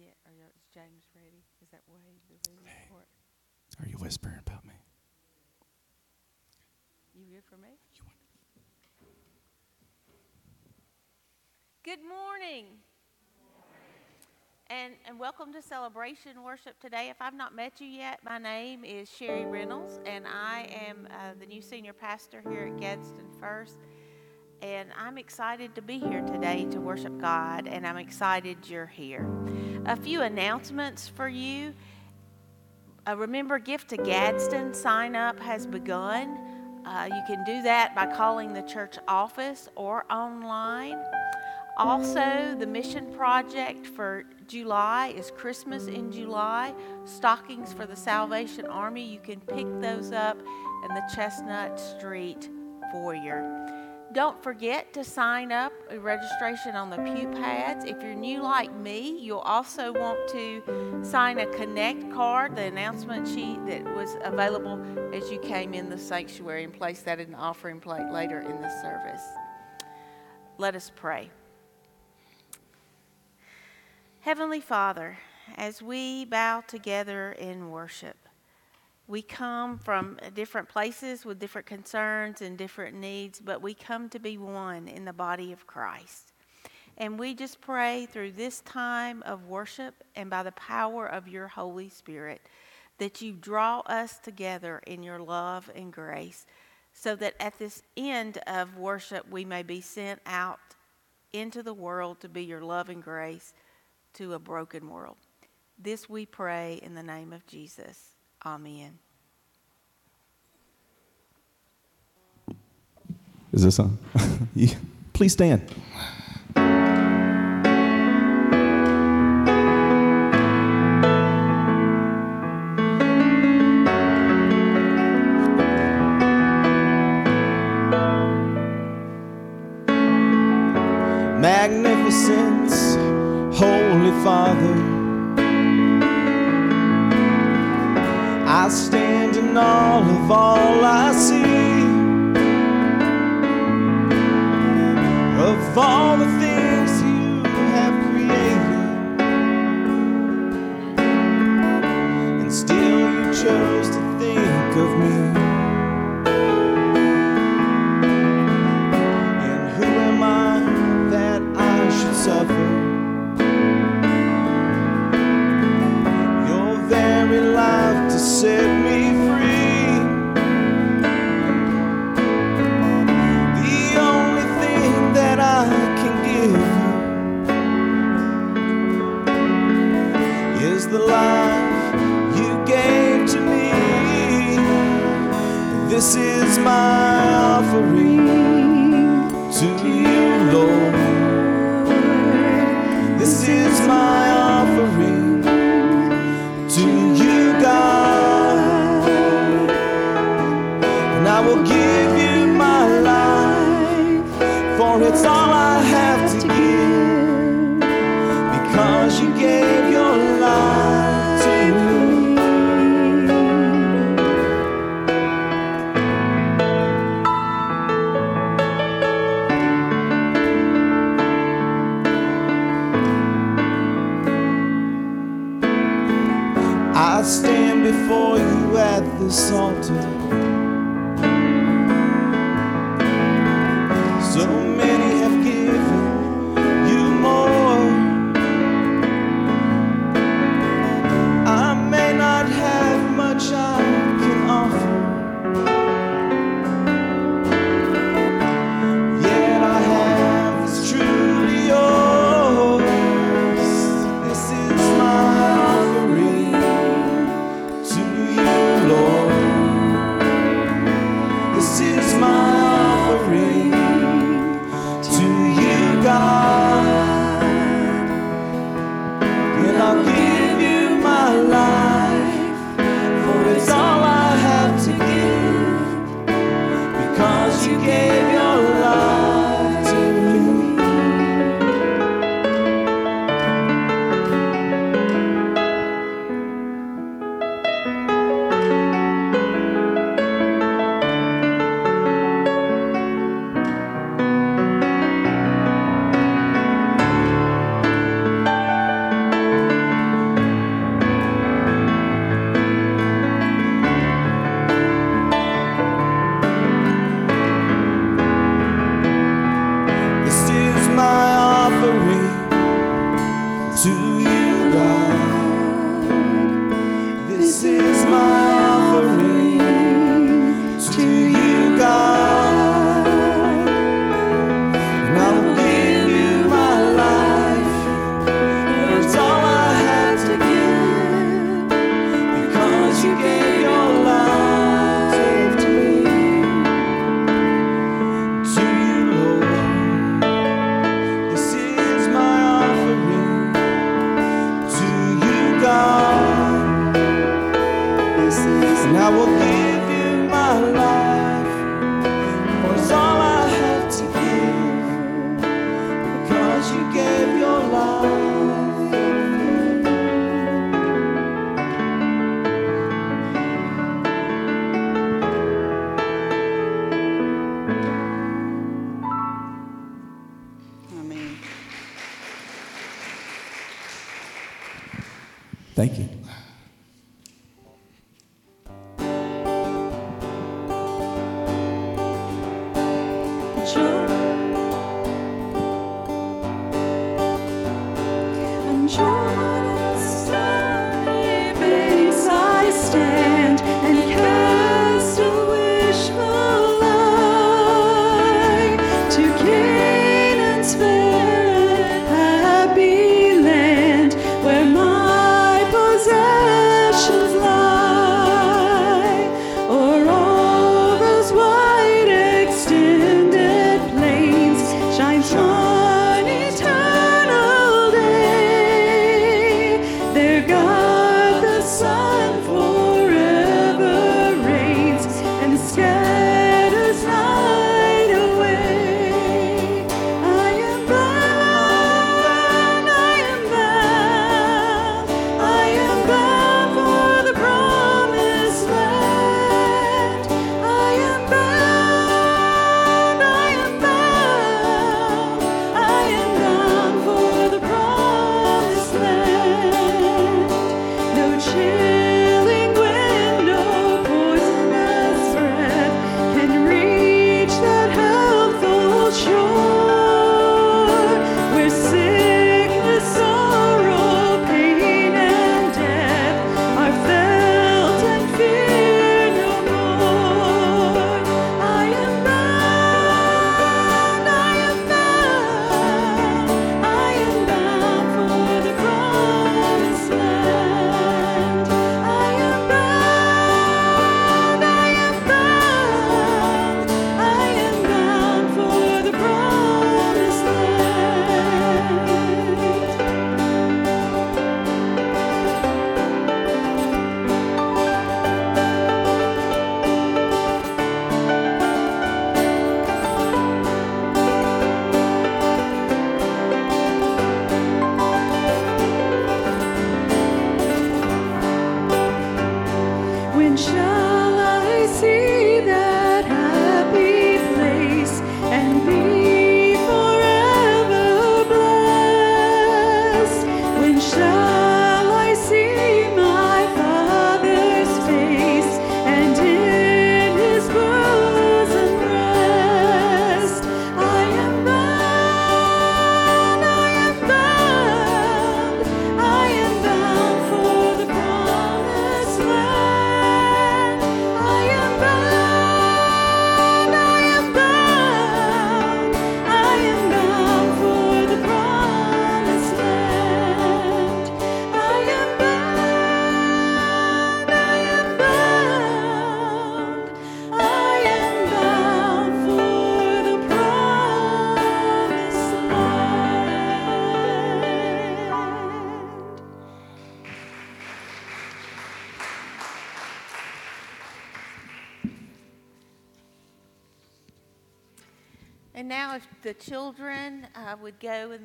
Ye- Yeah, are you, is James ready? Is that Wade, the reading report? Are you whispering about me? You good for me? Good morning. And, and welcome to Celebration Worship today. If I've not met you yet, my name is Sherry Reynolds, and I am uh, the new senior pastor here at Gadsden First. And I'm excited to be here today to worship God, and I'm excited you're here. A few announcements for you. Uh, remember, Gift to Gadsden sign up has begun. Uh, you can do that by calling the church office or online. Also, the mission project for July is Christmas in July. Stockings for the Salvation Army. You can pick those up in the Chestnut Street foyer. Don't forget to sign up a registration on the pew pads. If you're new like me, you'll also want to sign a connect card, the announcement sheet that was available as you came in the sanctuary, and place that in the offering plate later in the service. Let us pray. Heavenly Father, as we bow together in worship, we come from different places with different concerns and different needs, but we come to be one in the body of Christ. And we just pray through this time of worship and by the power of your Holy Spirit that you draw us together in your love and grace so that at this end of worship we may be sent out into the world to be your love and grace to a broken world. This we pray in the name of Jesus. Amen. Is this on? Please stand. Magnificence, Holy Father. Of all the will give you my life.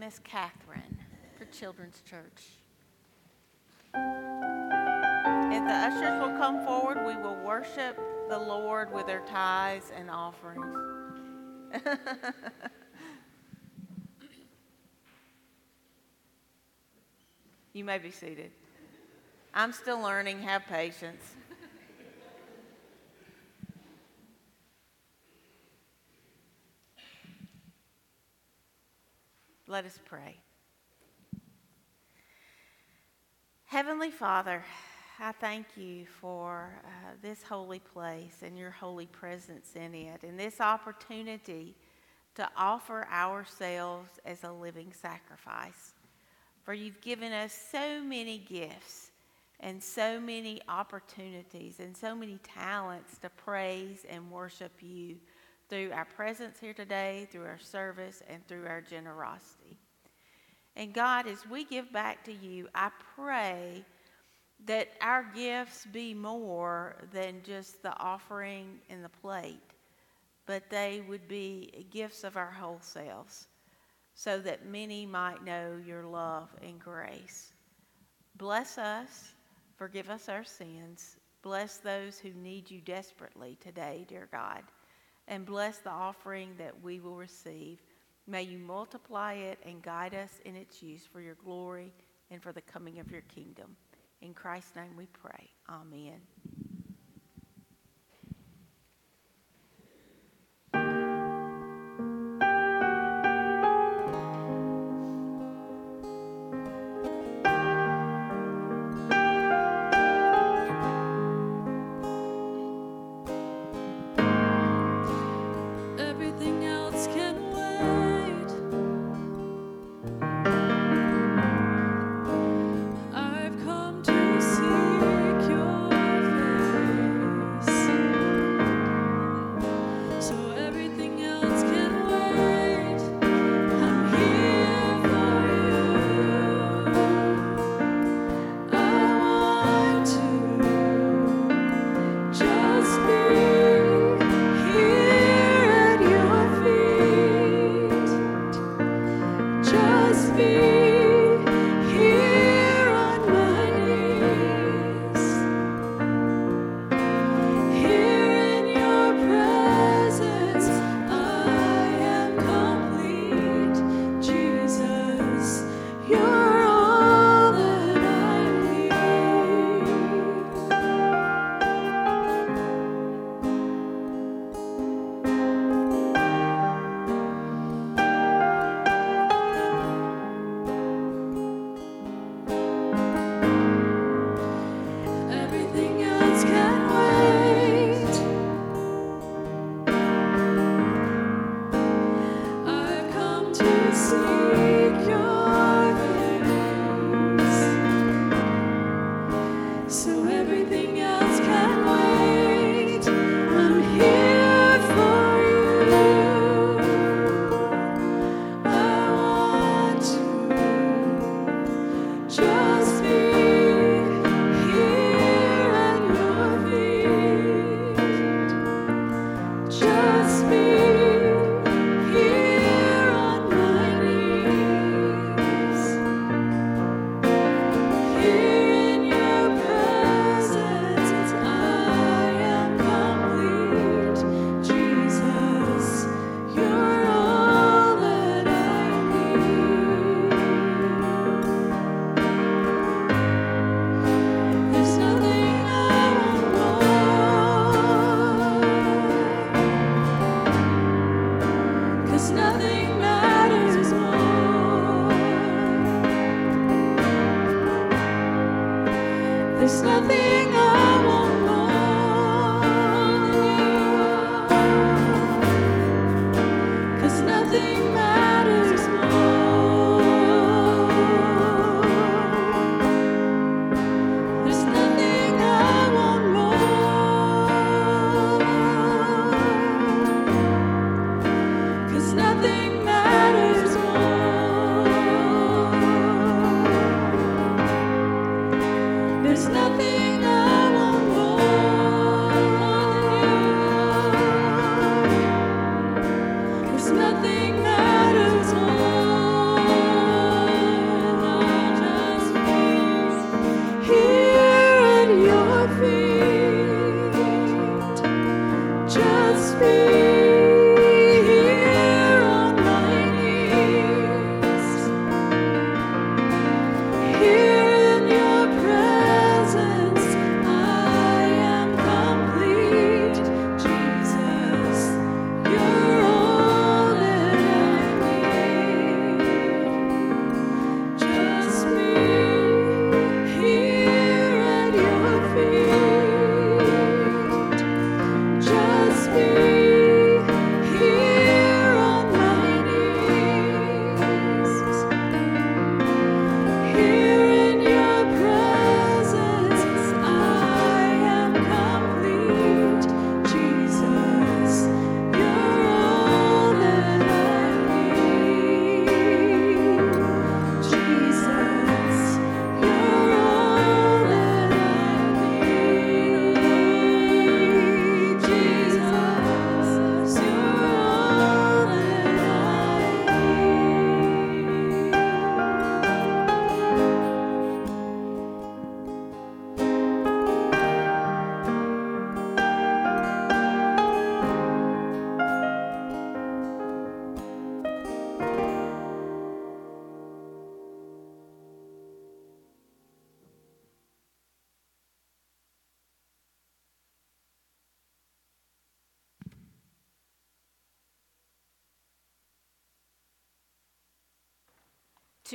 Miss Catherine for Children's Church. If the ushers will come forward, we will worship the Lord with their tithes and offerings. you may be seated. I'm still learning. Have patience. Let us pray. Heavenly Father, I thank you for uh, this holy place and your holy presence in it, and this opportunity to offer ourselves as a living sacrifice. For you've given us so many gifts and so many opportunities and so many talents to praise and worship you through our presence here today, through our service, and through our generosity. And God, as we give back to you, I pray that our gifts be more than just the offering and the plate, but they would be gifts of our whole selves so that many might know your love and grace. Bless us, forgive us our sins, bless those who need you desperately today, dear God and bless the offering that we will receive. May you multiply it and guide us in its use for your glory and for the coming of your kingdom. In Christ's name we pray. Amen.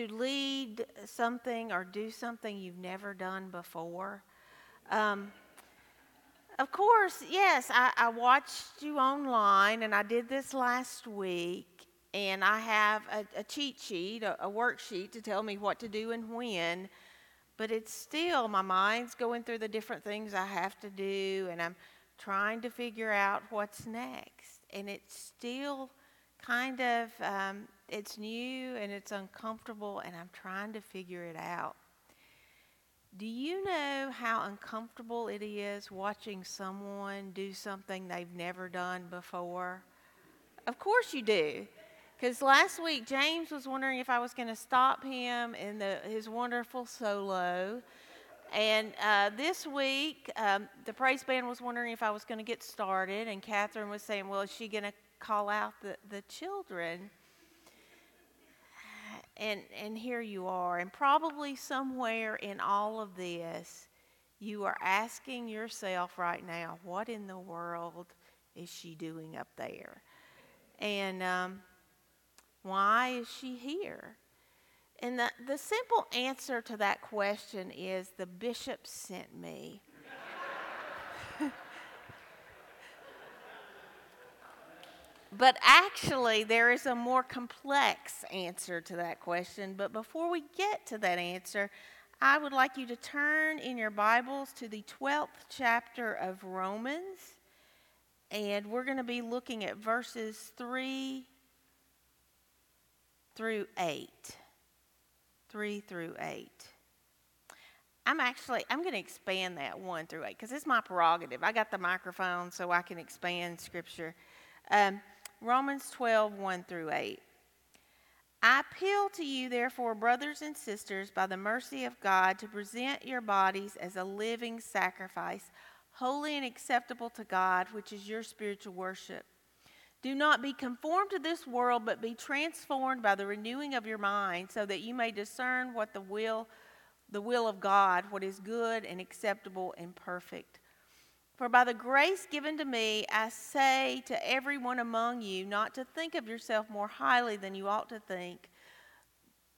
To lead something or do something you've never done before. Um, of course, yes, I, I watched you online, and I did this last week, and I have a, a cheat sheet, a, a worksheet to tell me what to do and when. But it's still, my mind's going through the different things I have to do, and I'm trying to figure out what's next. And it's still kind of, um, it's new and it's uncomfortable, and I'm trying to figure it out. Do you know how uncomfortable it is watching someone do something they've never done before? Of course you do. Because last week, James was wondering if I was going to stop him in the, his wonderful solo. And uh, this week, um, the praise band was wondering if I was going to get started. And Catherine was saying, Well, is she going to call out the, the children? And, and here you are. And probably somewhere in all of this, you are asking yourself right now, What in the world is she doing up there? And um, why is she here? And the, the simple answer to that question is the bishop sent me. But actually, there is a more complex answer to that question. But before we get to that answer, I would like you to turn in your Bibles to the 12th chapter of Romans. And we're going to be looking at verses 3 through 8. 3 through 8. I'm actually I'm going to expand that 1 through 8 because it's my prerogative. I got the microphone so I can expand scripture. Um, Romans 12, 1 through 8. I appeal to you, therefore, brothers and sisters, by the mercy of God, to present your bodies as a living sacrifice, holy and acceptable to God, which is your spiritual worship. Do not be conformed to this world, but be transformed by the renewing of your mind, so that you may discern what the will, the will of God, what is good and acceptable and perfect. For by the grace given to me, I say to everyone among you not to think of yourself more highly than you ought to think,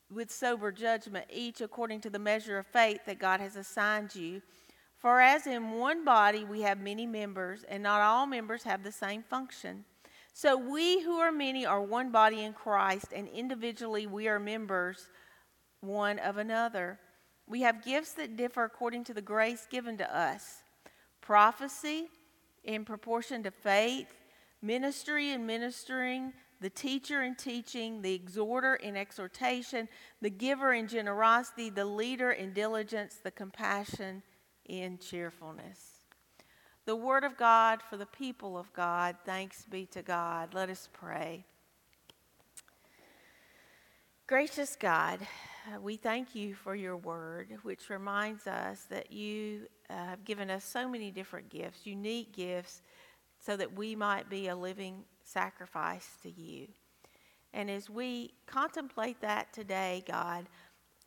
with sober judgment, each according to the measure of faith that God has assigned you. For as in one body we have many members, and not all members have the same function. So we who are many are one body in Christ, and individually we are members one of another. We have gifts that differ according to the grace given to us prophecy in proportion to faith, ministry and ministering, the teacher in teaching, the exhorter in exhortation, the giver in generosity, the leader in diligence, the compassion in cheerfulness. The word of God for the people of God. Thanks be to God. Let us pray. Gracious God, we thank you for your word, which reminds us that you uh, have given us so many different gifts, unique gifts, so that we might be a living sacrifice to you. And as we contemplate that today, God,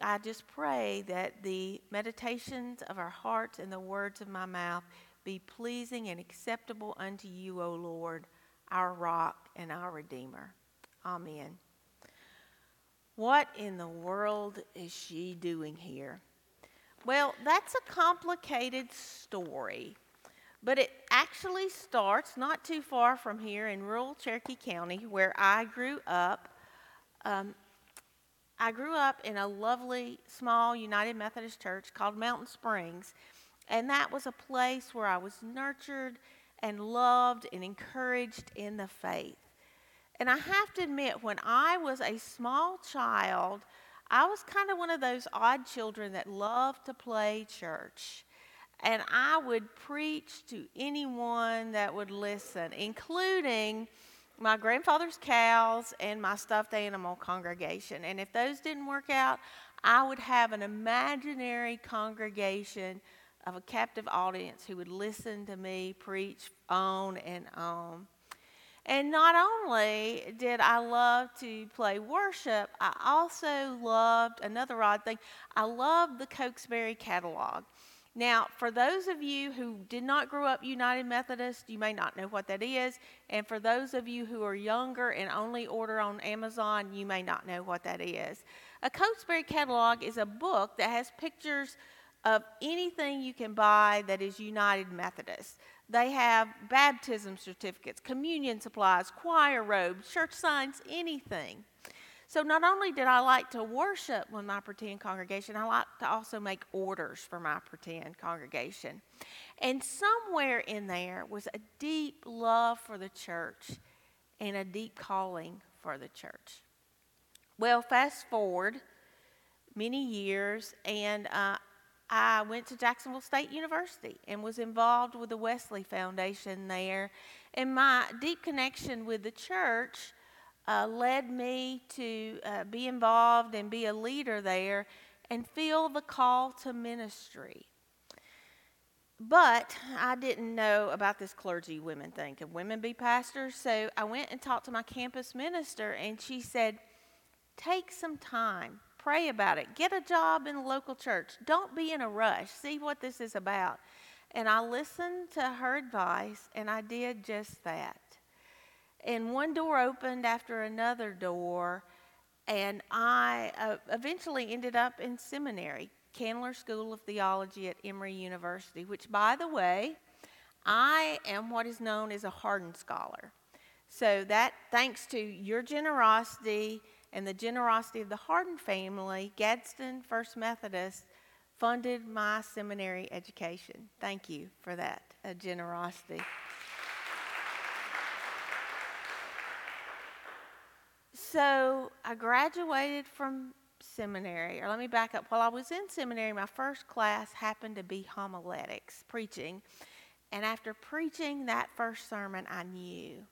I just pray that the meditations of our hearts and the words of my mouth be pleasing and acceptable unto you, O Lord, our rock and our Redeemer. Amen. What in the world is she doing here? Well, that's a complicated story, but it actually starts not too far from here in rural Cherokee County, where I grew up. Um, I grew up in a lovely small United Methodist church called Mountain Springs, and that was a place where I was nurtured and loved and encouraged in the faith. And I have to admit, when I was a small child, I was kind of one of those odd children that loved to play church. And I would preach to anyone that would listen, including my grandfather's cows and my stuffed animal congregation. And if those didn't work out, I would have an imaginary congregation of a captive audience who would listen to me preach on and on. And not only did I love to play worship, I also loved another odd thing. I loved the Cokesbury catalog. Now, for those of you who did not grow up United Methodist, you may not know what that is. And for those of you who are younger and only order on Amazon, you may not know what that is. A Cokesbury catalog is a book that has pictures of anything you can buy that is United Methodist. They have baptism certificates, communion supplies, choir robes, church signs, anything. So not only did I like to worship with my pretend congregation, I like to also make orders for my pretend congregation. And somewhere in there was a deep love for the church and a deep calling for the church. Well, fast forward many years, and uh, I went to Jacksonville State University and was involved with the Wesley Foundation there. And my deep connection with the church uh, led me to uh, be involved and be a leader there and feel the call to ministry. But I didn't know about this clergy women thing. Can women be pastors? So I went and talked to my campus minister, and she said, Take some time, pray about it, get a job in the local church. Don't be in a rush, see what this is about. And I listened to her advice, and I did just that. And one door opened after another door, and I uh, eventually ended up in seminary, Candler School of Theology at Emory University, which, by the way, I am what is known as a Hardin Scholar. So that, thanks to your generosity and the generosity of the Hardin family, Gadsden First Methodist funded my seminary education. Thank you for that uh, generosity. So I graduated from seminary, or let me back up. While I was in seminary, my first class happened to be homiletics, preaching. And after preaching that first sermon, I knew.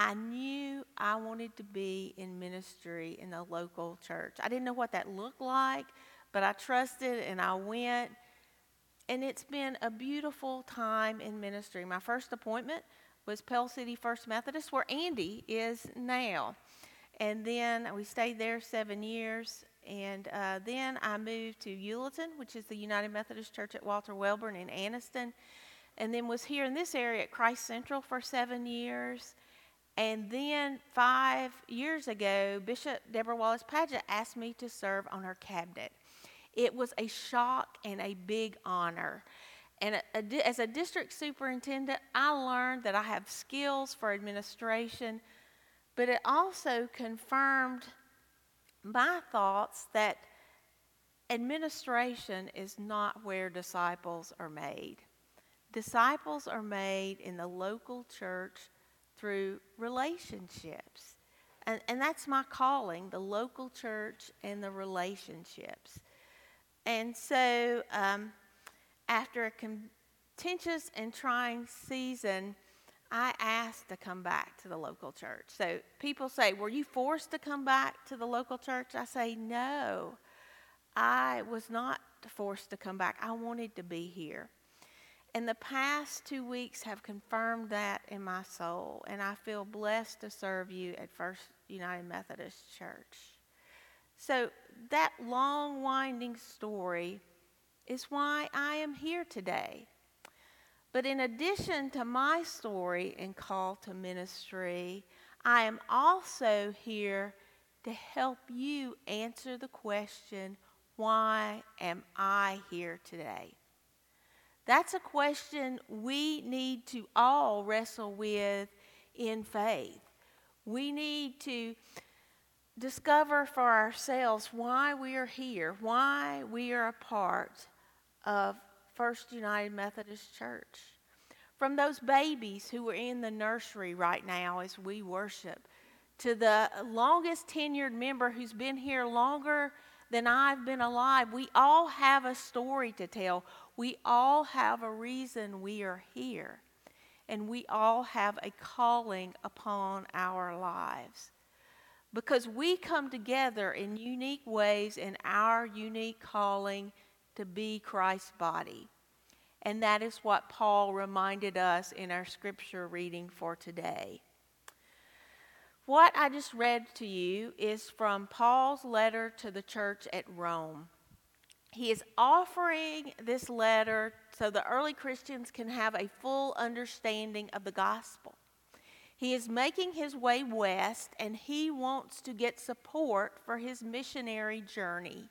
I knew I wanted to be in ministry in the local church. I didn't know what that looked like, but I trusted and I went. And it's been a beautiful time in ministry. My first appointment was Pell City First Methodist, where Andy is now. And then we stayed there seven years. And uh, then I moved to Hewleton, which is the United Methodist Church at Walter Wellborn in Anniston. And then was here in this area at Christ Central for seven years. And then five years ago, Bishop Deborah Wallace Padgett asked me to serve on her cabinet. It was a shock and a big honor. And as a district superintendent, I learned that I have skills for administration, but it also confirmed my thoughts that administration is not where disciples are made. Disciples are made in the local church through relationships. And, and that's my calling the local church and the relationships. And so, um, after a contentious and trying season, I asked to come back to the local church. So people say, Were you forced to come back to the local church? I say, No. I was not forced to come back. I wanted to be here. And the past two weeks have confirmed that in my soul, and I feel blessed to serve you at First United Methodist Church. So, that long, winding story is why I am here today. But in addition to my story and call to ministry, I am also here to help you answer the question why am I here today? That's a question we need to all wrestle with in faith. We need to discover for ourselves why we are here, why we are a part of First United Methodist Church. From those babies who are in the nursery right now as we worship, to the longest tenured member who's been here longer than I've been alive, we all have a story to tell. We all have a reason we are here. And we all have a calling upon our lives. Because we come together in unique ways in our unique calling to be Christ's body. And that is what Paul reminded us in our scripture reading for today. What I just read to you is from Paul's letter to the church at Rome. He is offering this letter so the early Christians can have a full understanding of the gospel. He is making his way west and he wants to get support for his missionary journey.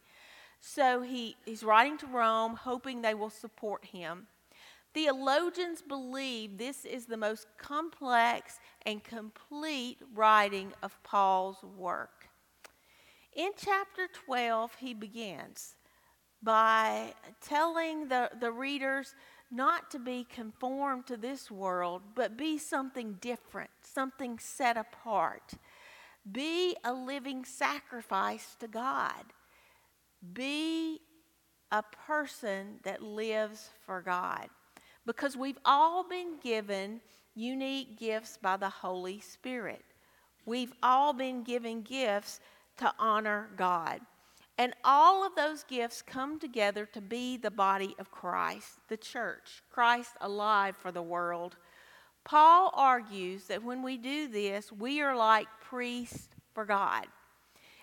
So he, he's writing to Rome, hoping they will support him. Theologians believe this is the most complex and complete writing of Paul's work. In chapter 12, he begins by telling the, the readers not to be conformed to this world, but be something different, something set apart. Be a living sacrifice to God. Be a person that lives for God. Because we've all been given unique gifts by the Holy Spirit. We've all been given gifts to honor God. And all of those gifts come together to be the body of Christ, the church, Christ alive for the world. Paul argues that when we do this, we are like priests for God.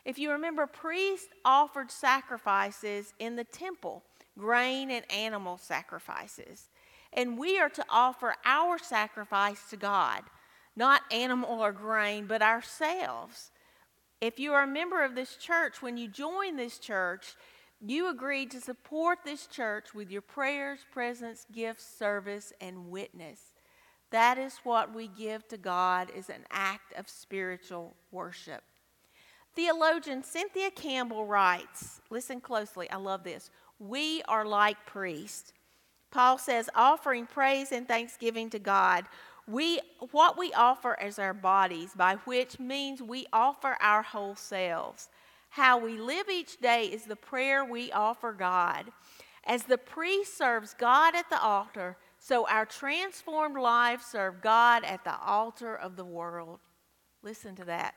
If you remember, priests offered sacrifices in the temple, grain and animal sacrifices. And we are to offer our sacrifice to God, not animal or grain, but ourselves. If you are a member of this church, when you join this church, you agreed to support this church with your prayers, presence, gifts, service, and witness. That is what we give to God is an act of spiritual worship. Theologian Cynthia Campbell writes, listen closely, I love this. We are like priests. Paul says, offering praise and thanksgiving to God. We, what we offer as our bodies, by which means we offer our whole selves. How we live each day is the prayer we offer God. As the priest serves God at the altar, so our transformed lives serve God at the altar of the world. Listen to that.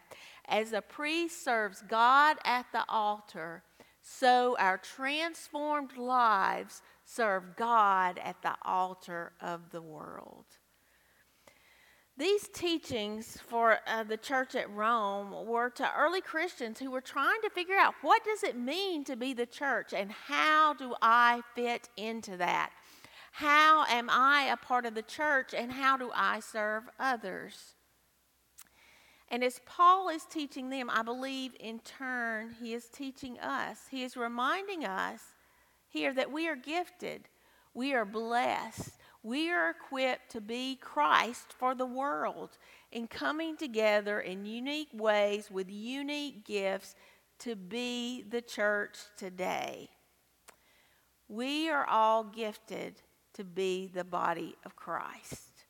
As a priest serves God at the altar, so our transformed lives serve God at the altar of the world. These teachings for uh, the church at Rome were to early Christians who were trying to figure out what does it mean to be the church and how do I fit into that? How am I a part of the church and how do I serve others? And as Paul is teaching them, I believe in turn he is teaching us. He is reminding us here that we are gifted, we are blessed, we are equipped to be Christ for the world in coming together in unique ways with unique gifts to be the church today. We are all gifted to be the body of Christ.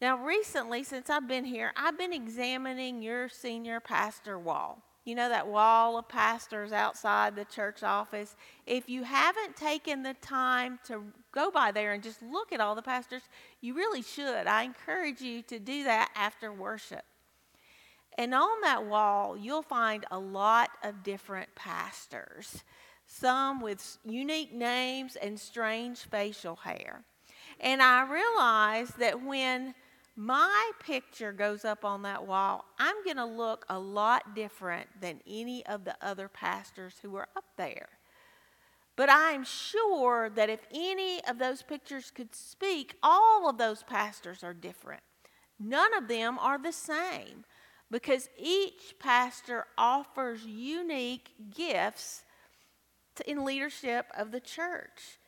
Now, recently, since I've been here, I've been examining your senior pastor wall. You know that wall of pastors outside the church office? If you haven't taken the time to go by there and just look at all the pastors, you really should. I encourage you to do that after worship. And on that wall, you'll find a lot of different pastors, some with unique names and strange facial hair. And I realized that when my picture goes up on that wall, I'm going to look a lot different than any of the other pastors who are up there. But I'm sure that if any of those pictures could speak, all of those pastors are different. None of them are the same because each pastor offers unique gifts in leadership of the church.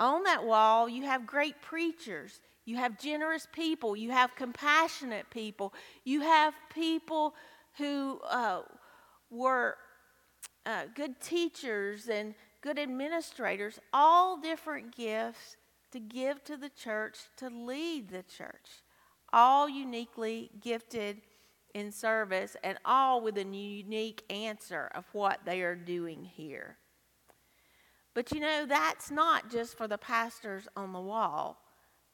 On that wall, you have great preachers, you have generous people. You have compassionate people. You have people who uh, were uh, good teachers and good administrators, all different gifts to give to the church, to lead the church, all uniquely gifted in service and all with a unique answer of what they are doing here. But you know, that's not just for the pastors on the wall.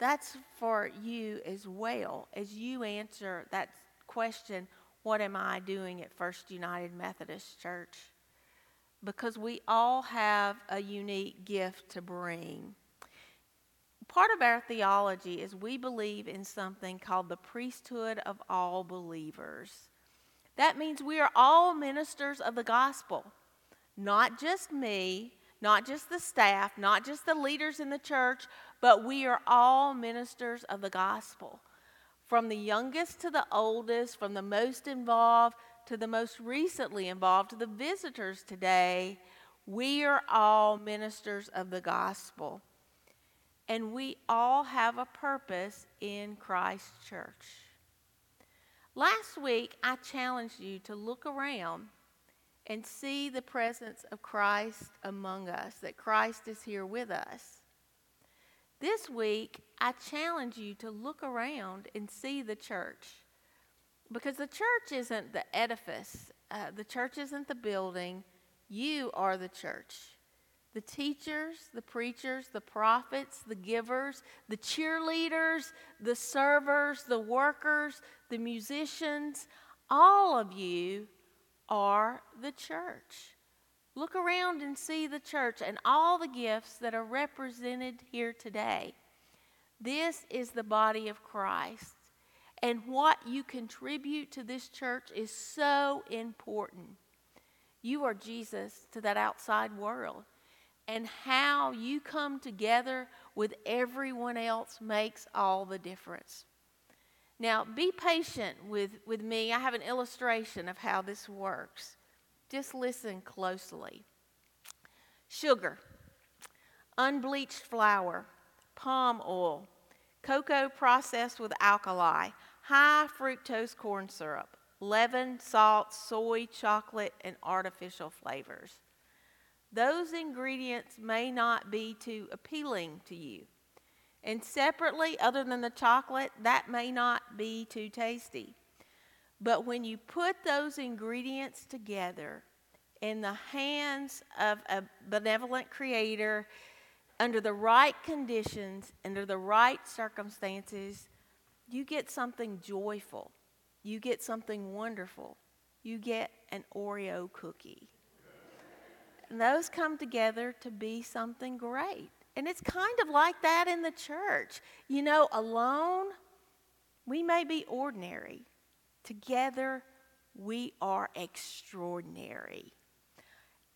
That's for you as well as you answer that question what am I doing at First United Methodist Church? Because we all have a unique gift to bring. Part of our theology is we believe in something called the priesthood of all believers. That means we are all ministers of the gospel, not just me, not just the staff, not just the leaders in the church, but we are all ministers of the gospel. From the youngest to the oldest, from the most involved to the most recently involved, to the visitors today, we are all ministers of the gospel. And we all have a purpose in Christ's church. Last week, I challenged you to look around and see the presence of Christ among us, that Christ is here with us. This week, I challenge you to look around and see the church. Because the church isn't the edifice, uh, the church isn't the building. You are the church. The teachers, the preachers, the prophets, the givers, the cheerleaders, the servers, the workers, the musicians, all of you are the church. Look around and see the church and all the gifts that are represented here today. This is the body of Christ. And what you contribute to this church is so important. You are Jesus to that outside world. And how you come together with everyone else makes all the difference. Now, be patient with, with me. I have an illustration of how this works. Just listen closely. Sugar, unbleached flour, palm oil, cocoa processed with alkali, high fructose corn syrup, leaven, salt, soy, chocolate, and artificial flavors. Those ingredients may not be too appealing to you. And separately, other than the chocolate, that may not be too tasty. But when you put those ingredients together in the hands of a benevolent creator, under the right conditions, under the right circumstances, you get something joyful. You get something wonderful. You get an Oreo cookie. And those come together to be something great. And it's kind of like that in the church. You know, alone, we may be ordinary. Together, we are extraordinary.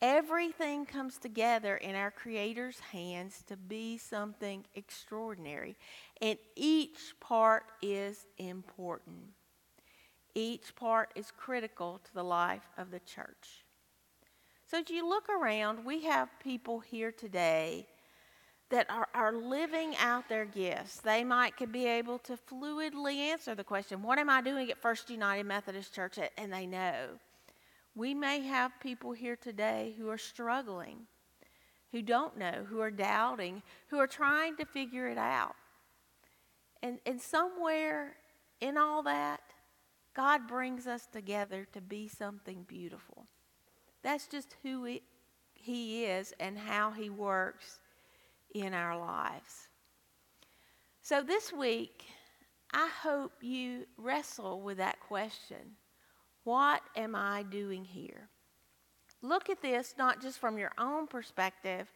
Everything comes together in our Creator's hands to be something extraordinary. And each part is important. Each part is critical to the life of the church. So, as you look around, we have people here today that are, are living out their gifts. They might could be able to fluidly answer the question, What am I doing at First United Methodist Church? And they know. We may have people here today who are struggling, who don't know, who are doubting, who are trying to figure it out. And, and somewhere in all that, God brings us together to be something beautiful. That's just who it, He is and how He works in our lives. So this week, I hope you wrestle with that question What am I doing here? Look at this not just from your own perspective,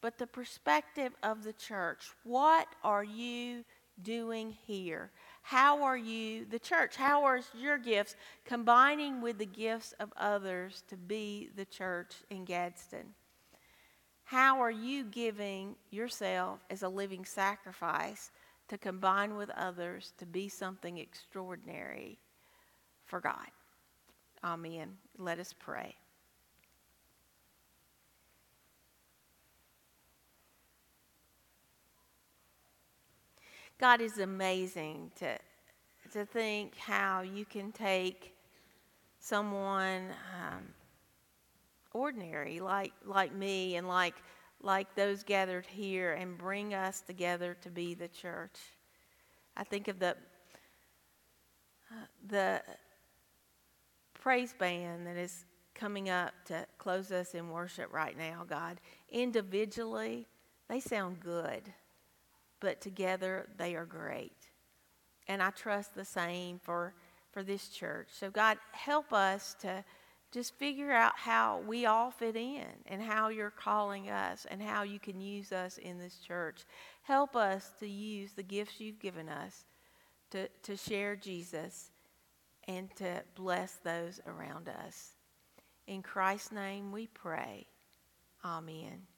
but the perspective of the church. What are you doing here? How are you, the church, how are your gifts combining with the gifts of others to be the church in Gadsden? How are you giving yourself as a living sacrifice to combine with others to be something extraordinary for God? Amen. Let us pray. God is amazing to, to think how you can take someone um, ordinary like, like me and like, like those gathered here and bring us together to be the church. I think of the, uh, the praise band that is coming up to close us in worship right now, God. Individually, they sound good but together they are great. And I trust the same for, for this church. So, God, help us to just figure out how we all fit in and how you're calling us and how you can use us in this church. Help us to use the gifts you've given us to, to share Jesus and to bless those around us. In Christ's name we pray. Amen.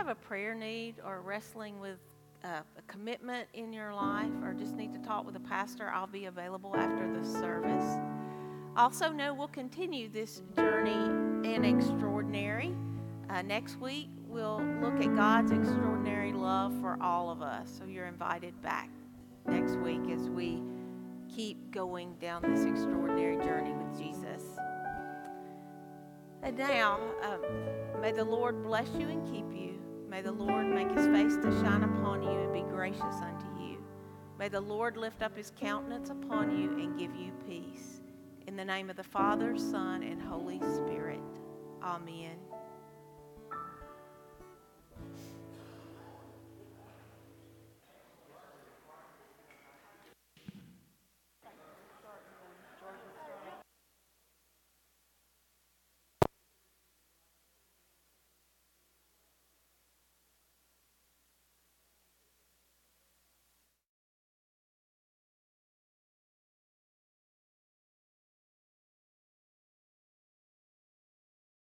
Have a prayer need or wrestling with uh, a commitment in your life or just need to talk with a pastor, I'll be available after the service. Also, know we'll continue this journey in extraordinary. Uh, next week, we'll look at God's extraordinary love for all of us. So you're invited back next week as we keep going down this extraordinary journey with Jesus. And now, um, may the Lord bless you and keep you. May the Lord make his face to shine upon you and be gracious unto you. May the Lord lift up his countenance upon you and give you peace. In the name of the Father, Son, and Holy Spirit. Amen.